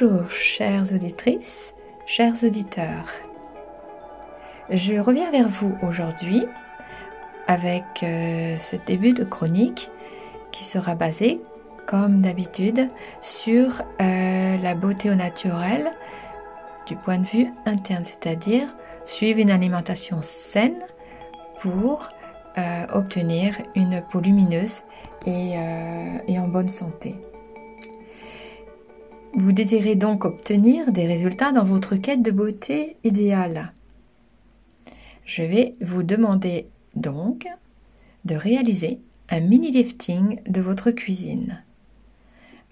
Bonjour chères auditrices, chers auditeurs. Je reviens vers vous aujourd'hui avec euh, ce début de chronique qui sera basé, comme d'habitude, sur euh, la beauté au naturel du point de vue interne, c'est-à-dire suivre une alimentation saine pour euh, obtenir une peau lumineuse et en bonne santé. Vous désirez donc obtenir des résultats dans votre quête de beauté idéale. Je vais vous demander donc de réaliser un mini lifting de votre cuisine.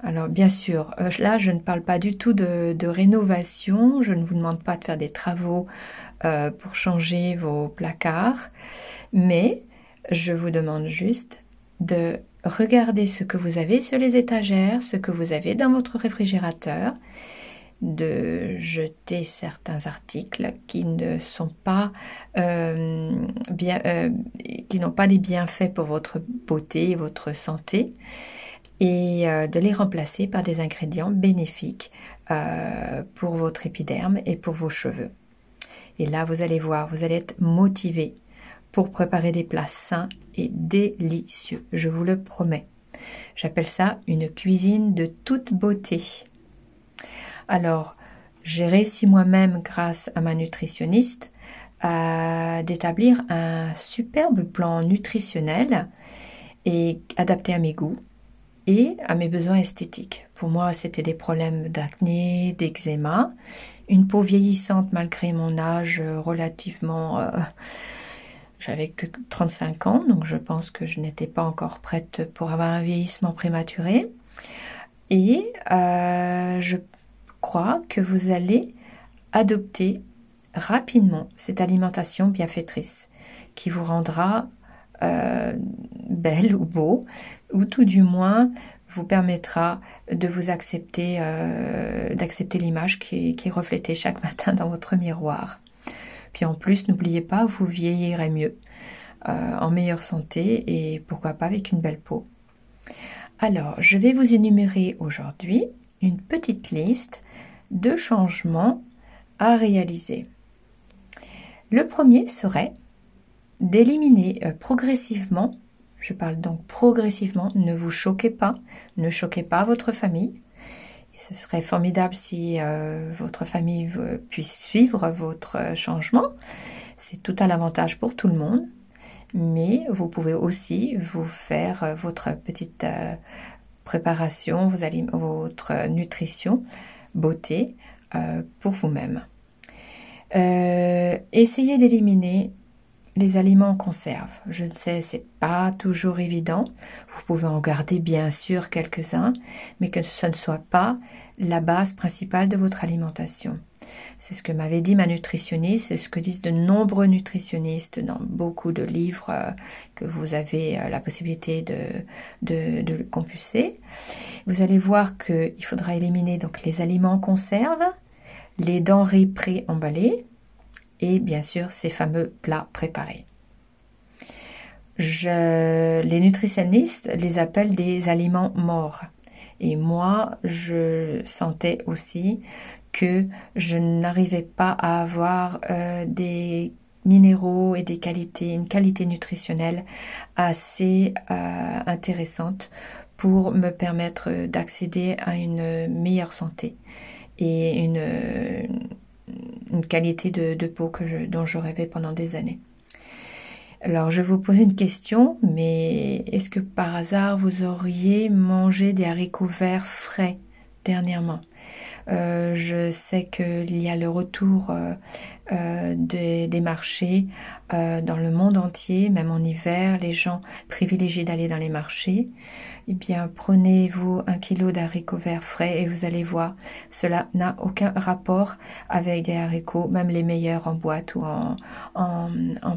Alors bien sûr, euh, là je ne parle pas du tout de, rénovation, je ne vous demande pas de faire des travaux euh, pour changer vos placards, mais je vous demande juste de Regardez ce que vous avez sur les étagères, ce que vous avez dans votre réfrigérateur, de jeter certains articles qui ne sont pas euh, bien, euh, qui n'ont pas des bienfaits pour votre beauté et votre santé, et euh, de les remplacer par des ingrédients bénéfiques pour votre épiderme et pour vos cheveux. Et là, vous allez voir, vous allez être motivé pour préparer des plats sains et délicieux, je vous le promets. J'appelle ça une cuisine de toute beauté. Alors, j'ai réussi moi-même, grâce à ma nutritionniste, à d'établir un superbe plan nutritionnel et adapté à mes goûts et à mes besoins esthétiques. Pour moi, c'était des problèmes d'acné, d'eczéma, une peau vieillissante malgré mon âge relativement euh, j'avais que 35 ans, donc je pense que je n'étais pas encore prête pour avoir un vieillissement prématuré. Et euh, je crois que vous allez adopter rapidement cette alimentation bienfaitrice qui vous rendra euh, belle ou beau, ou tout du moins vous permettra de vous accepter, euh, d'accepter l'image qui, qui est reflétée chaque matin dans votre miroir. Puis en plus, n'oubliez pas, vous vieillirez mieux, euh, en meilleure santé et pourquoi pas avec une belle peau. Alors, je vais vous énumérer aujourd'hui une petite liste de changements à réaliser. Le premier serait d'éliminer euh, progressivement, je parle donc progressivement, ne vous choquez pas, ne choquez pas votre famille, ce serait formidable si euh, votre famille puisse suivre votre euh, changement. C'est tout à l'avantage pour tout le monde. Mais vous pouvez aussi vous faire euh, votre petite préparation, votre nutrition, beauté pour vous-même. essayez d'éliminer les aliments en conserve. Je ne sais, c'est pas toujours évident. Vous pouvez en garder bien sûr quelques-uns, mais que ce ne soit pas la base principale de votre alimentation. C'est ce que m'avait dit ma nutritionniste, c'est ce que disent de nombreux nutritionnistes dans beaucoup de livres euh, que vous avez euh, la possibilité de, de, compulser. Vous allez voir qu'il faudra éliminer donc les aliments en conserve, les denrées pré-emballées, et bien sûr ces fameux plats préparés. Je, les nutritionnistes les appellent des aliments morts. Et moi, je sentais aussi que je n'arrivais pas à avoir euh, des minéraux et des qualités, une qualité nutritionnelle assez euh, intéressante pour me permettre d'accéder à une meilleure santé et une, une qualité de, peau dont je rêvais pendant des années. Alors je vous pose une question, mais est-ce que par hasard vous auriez mangé des haricots verts frais dernièrement? Euh, je sais qu'il y a le retour euh, euh, des, marchés dans le monde entier, même en hiver, les gens privilégient d'aller dans les marchés. Eh bien, prenez-vous un kilo d'haricots verts frais et vous allez voir, cela n'a aucun rapport avec des haricots, même les meilleurs en boîte ou en,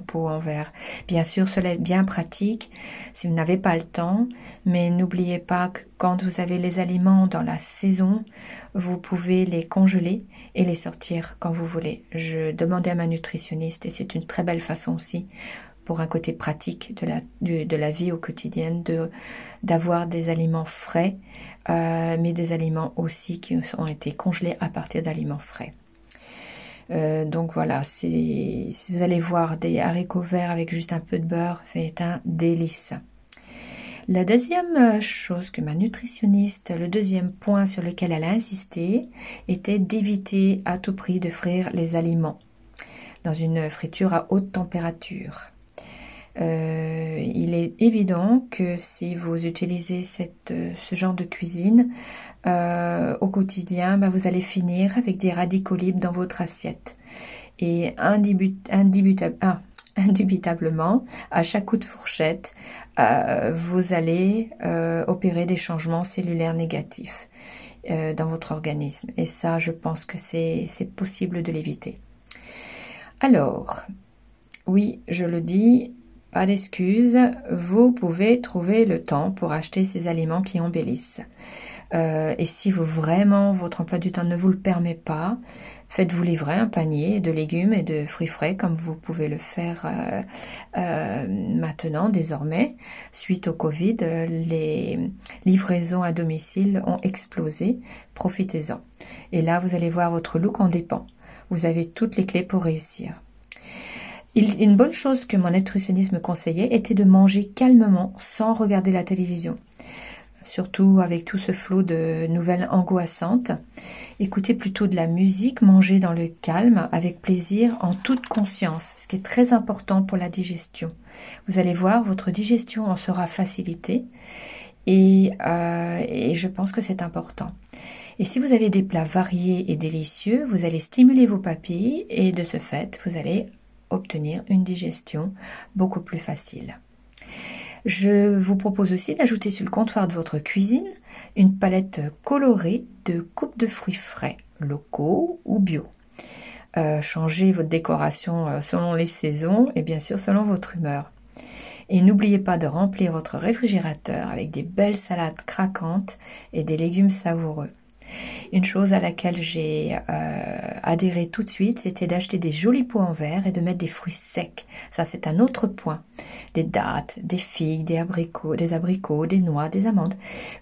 pot en verre. Bien sûr, cela est bien pratique si vous n'avez pas le temps, mais n'oubliez pas que quand vous avez les aliments dans la saison, vous pouvez les congeler et les sortir quand vous voulez. Je demandais à ma nutritionniste et c'est une très belle façon aussi pour un côté pratique de la, vie au quotidien, d'avoir des aliments frais, euh, mais des aliments aussi qui ont été congelés à partir d'aliments frais. Euh, donc voilà, si, vous allez voir des haricots verts avec juste un peu de beurre, c'est un délice. La deuxième chose que ma nutritionniste, le deuxième point sur lequel elle a insisté, était d'éviter à tout prix de frire les aliments dans une friture à haute température. Euh, il est évident que si vous utilisez cette, ce genre de cuisine euh, au quotidien, bah, vous allez finir avec des radicaux libres dans votre assiette. Et ah, indubitablement, à chaque coup de fourchette, euh, vous allez opérer des changements cellulaires négatifs dans votre organisme. Et ça, je pense que c'est possible de l'éviter. Alors, oui, je le dis, pas d'excuses, vous pouvez trouver le temps pour acheter ces aliments qui embellissent. Euh, et si vous vraiment votre emploi du temps ne vous le permet pas, faites-vous livrer un panier de légumes et de fruits frais comme vous pouvez le faire euh, euh, maintenant désormais. Suite au Covid, les livraisons à domicile ont explosé. Profitez-en. Et là, vous allez voir votre look en dépend. Vous avez toutes les clés pour réussir une bonne chose que mon nutritionniste me conseillait était de manger calmement sans regarder la télévision. Surtout avec tout ce flot de nouvelles angoissantes. Écoutez plutôt de la musique, mangez dans le calme, avec plaisir, en toute conscience, ce qui est très important pour la digestion. Vous allez voir, votre digestion en sera facilitée et, euh, je pense que c'est important. Et si vous avez des plats variés et délicieux, vous allez stimuler vos papilles et de ce fait, vous allez obtenir une digestion beaucoup plus facile. Je vous propose aussi d'ajouter sur le comptoir de votre cuisine une palette colorée de coupes de fruits frais, locaux ou bio. Euh, changez votre décoration euh, selon les saisons et bien sûr selon votre humeur. Et n'oubliez pas de remplir votre réfrigérateur avec des belles salades craquantes et des légumes savoureux. Une chose à laquelle j'ai euh, adhéré tout de suite, c'était d'acheter des jolis pots en verre et de mettre des fruits secs. Ça, c'est un autre point. Des dattes, des figues, des abricots, des abricots, des noix, des amandes.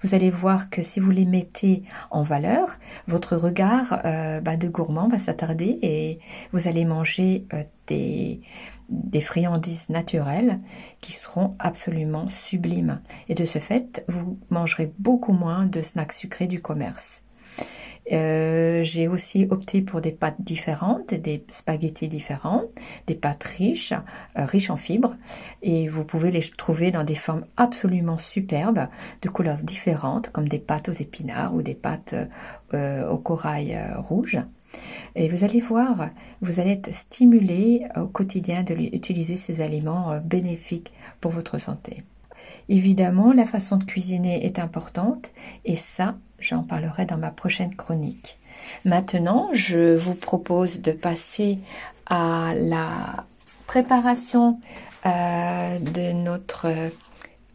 Vous allez voir que si vous les mettez en valeur, votre regard euh, bah, de gourmand va s'attarder et vous allez manger euh, des, des friandises naturelles qui seront absolument sublimes. Et de ce fait, vous mangerez beaucoup moins de snacks sucrés du commerce. Euh, j'ai aussi opté pour des pâtes différentes, des spaghettis différents, des pâtes riches, euh, riches en fibres, et vous pouvez les trouver dans des formes absolument superbes, de couleurs différentes, comme des pâtes aux épinards ou des pâtes euh, au corail rouge. Et vous allez voir, vous allez être stimulé au quotidien d'utiliser ces aliments bénéfiques pour votre santé. Évidemment, la façon de cuisiner est importante et ça, J'en parlerai dans ma prochaine chronique. Maintenant, je vous propose de passer à la préparation euh, de notre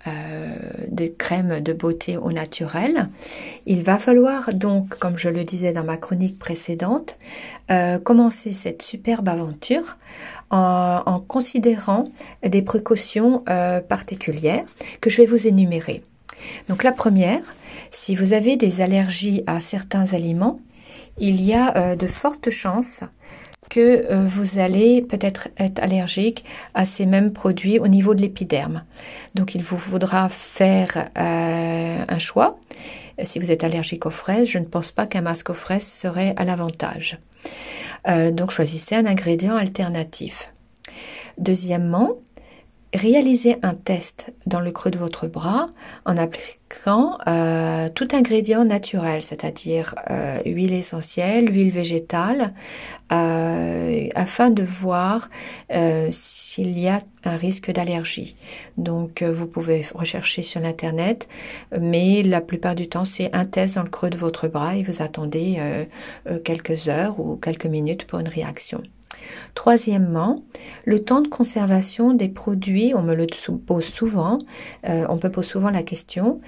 euh, de crème de beauté au naturel. Il va falloir donc, comme je le disais dans ma chronique précédente, euh, commencer cette superbe aventure en, en considérant des précautions particulières que je vais vous énumérer. Donc la première, si vous avez des allergies à certains aliments, il y a euh, de fortes chances que euh, vous allez peut-être être allergique à ces mêmes produits au niveau de l'épiderme. Donc il vous faudra faire euh, un choix. Si vous êtes allergique aux fraises, je ne pense pas qu'un masque aux fraises serait à l'avantage. donc choisissez un ingrédient alternatif. Deuxièmement, réalisez un test dans le creux de votre bras en appliquant euh, tout ingrédient naturel, c'est-à-dire euh, huile essentielle, huile végétale, euh, afin de voir s'il y a un risque d'allergie. Donc vous pouvez rechercher sur Internet, mais la plupart du temps c'est un test dans le creux de votre bras et vous attendez quelques heures ou quelques minutes pour une réaction. Troisièmement, le temps de conservation des produits, on me le pose souvent, euh, on me pose souvent la question,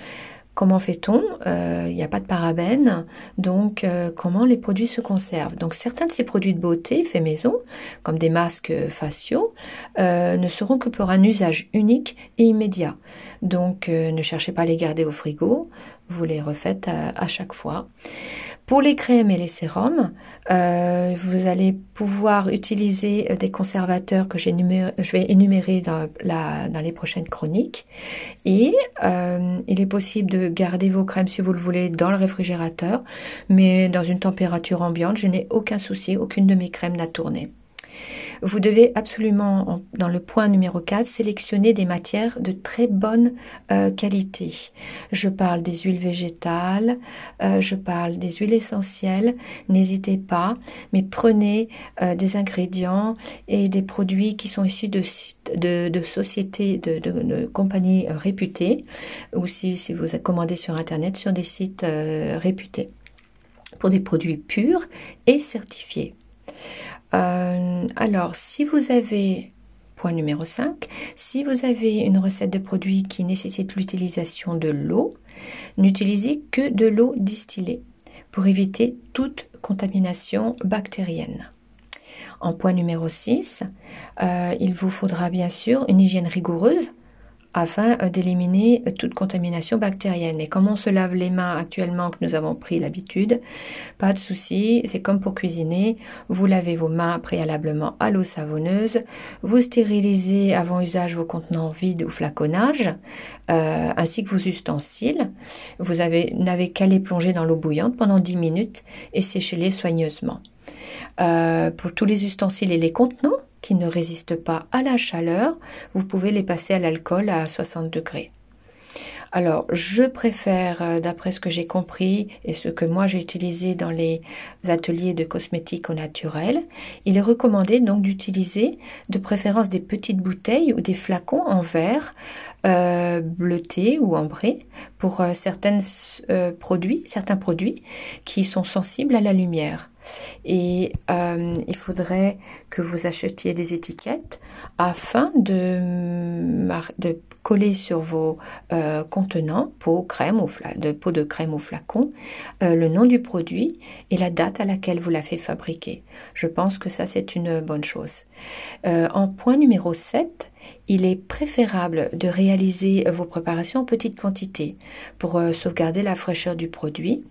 Comment fait-on Il n'y a pas de parabènes, donc comment les produits se conservent? Donc certains de ces produits de beauté faits maison, comme des masques faciaux, ne seront que pour un usage unique et immédiat. Donc ne cherchez pas à les garder au frigo, vous les refaites à chaque fois. Pour les crèmes et les sérums, euh, vous allez pouvoir utiliser euh, des conservateurs que je vais énumérer dans, les prochaines chroniques. Et euh, il est possible de garder vos crèmes si vous le voulez dans le réfrigérateur, mais dans une température ambiante, je n'ai aucun souci, aucune de mes crèmes n'a tourné. Vous devez absolument, dans le point numéro 4, sélectionner des matières de très bonne euh, qualité. Je parle des huiles végétales, euh, je parle des huiles essentielles. N'hésitez pas, mais prenez euh, des ingrédients et des produits qui sont issus de, de, sociétés, de, compagnies réputées, ou si, si vous commandez sur Internet, sur des sites réputés, pour des produits purs et certifiés. Euh, alors, si vous avez, point numéro 5, si vous avez une recette de produit qui nécessite l'utilisation de l'eau, n'utilisez que de l'eau distillée pour éviter toute contamination bactérienne. En point numéro 6, euh, il vous faudra bien sûr une hygiène rigoureuse afin euh, d'éliminer euh, toute contamination bactérienne. Mais comment on se lave les mains actuellement que nous avons pris l'habitude? Pas de souci, c'est comme pour cuisiner. Vous lavez vos mains préalablement à l'eau savonneuse. Vous stérilisez avant usage vos contenants vides ou flaconnage, euh, ainsi que vos ustensiles. Vous n'avez qu'à les plonger dans l'eau bouillante pendant 10 minutes et séchez-les soigneusement. pour tous les ustensiles et les contenants, qui ne résistent pas à la chaleur, vous pouvez les passer à l'alcool à 60 degrés. Alors, je préfère, euh, d'après ce que j'ai compris et ce que moi j'ai utilisé dans les ateliers de cosmétiques au naturel, il est recommandé donc d'utiliser de préférence des petites bouteilles ou des flacons en verre euh, bleutés ou ambrés pour euh, certains produits, qui sont sensibles à la lumière. Et il faudrait que vous achetiez des étiquettes afin de coller sur vos euh, contenants, peau, crème ou de peau de crème ou flacon, euh, le nom du produit et la date à laquelle vous l'avez fabriqué. Je pense que ça c'est une bonne chose. en point numéro 7, il est préférable de réaliser vos préparations en petite quantité pour sauvegarder la fraîcheur du produit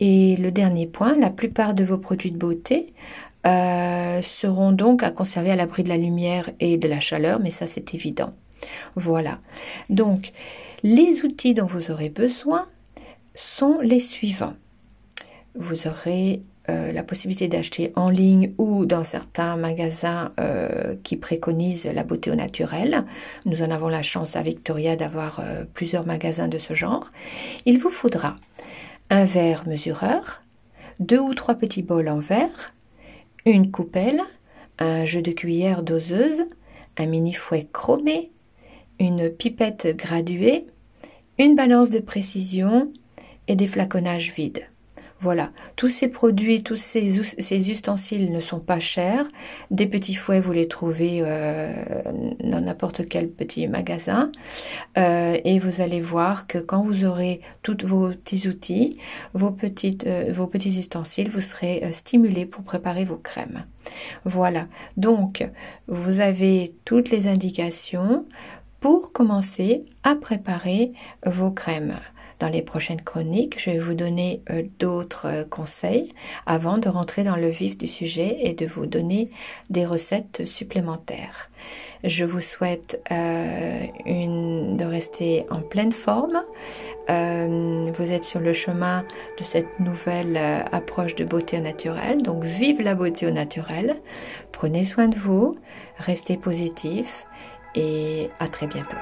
et le dernier point, la plupart de vos produits de beauté euh, seront donc à conserver à l'abri de la lumière et de la chaleur, mais ça c'est évident. Voilà. Donc, les outils dont vous aurez besoin sont les suivants. Vous aurez euh, la possibilité d'acheter en ligne ou dans certains magasins euh, qui préconisent la beauté au naturel. Nous en avons la chance à Victoria d'avoir plusieurs magasins de ce genre. Il vous faudra un verre mesureur, deux ou trois petits bols en verre, une coupelle, un jeu de cuillère doseuse, un mini fouet chromé, une pipette graduée, une balance de précision et des flaconnages vides. Voilà, tous ces produits, tous ces, ustensiles ne sont pas chers. Des petits fouets, vous les trouvez euh, dans n'importe quel petit magasin. Euh, et vous allez voir que quand vous aurez tous vos petits outils, vos, euh, vos petits ustensiles, vous serez stimulé pour préparer vos crèmes. Voilà, donc vous avez toutes les indications pour commencer à préparer vos crèmes. Dans les prochaines chroniques, je vais vous donner euh, d'autres euh, conseils avant de rentrer dans le vif du sujet et de vous donner des recettes supplémentaires. Je vous souhaite euh, de rester en pleine forme. vous êtes sur le chemin de cette nouvelle approche de beauté naturelle. Donc vive la beauté au naturel. Prenez soin de vous, restez positif et à très bientôt.